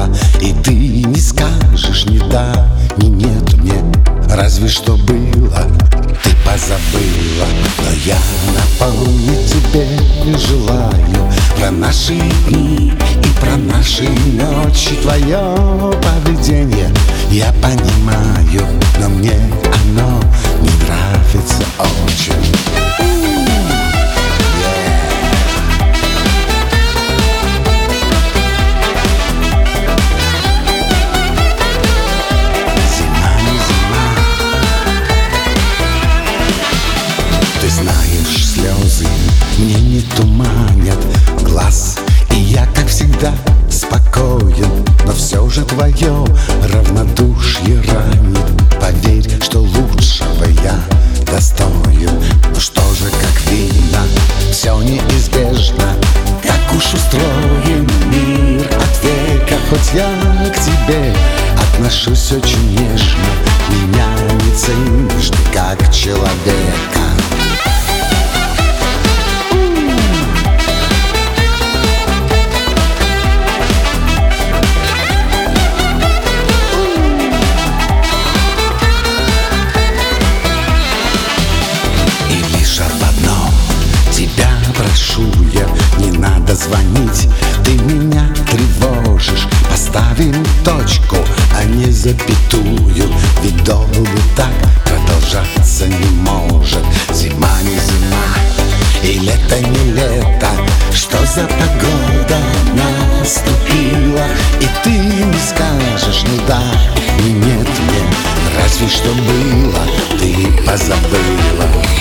дела И ты не скажешь ни да, ни нет мне Разве что было, ты позабыла. Но я напомню тебе желаю. Про наши дни и про наши ночи Твое поведение я понимаю Но мне оно не нравится очень. Я к тебе. Отношусь очень нежно Меня не ценишь ты как человека. И лишь тебя прошу я Не надо звонить, ты меня запятую Ведь долго так продолжаться не может. Зима не зима и лето не лето. Что за погода наступила? И ты не скажешь ни да, ни нет мне Разве что было, ты позабыла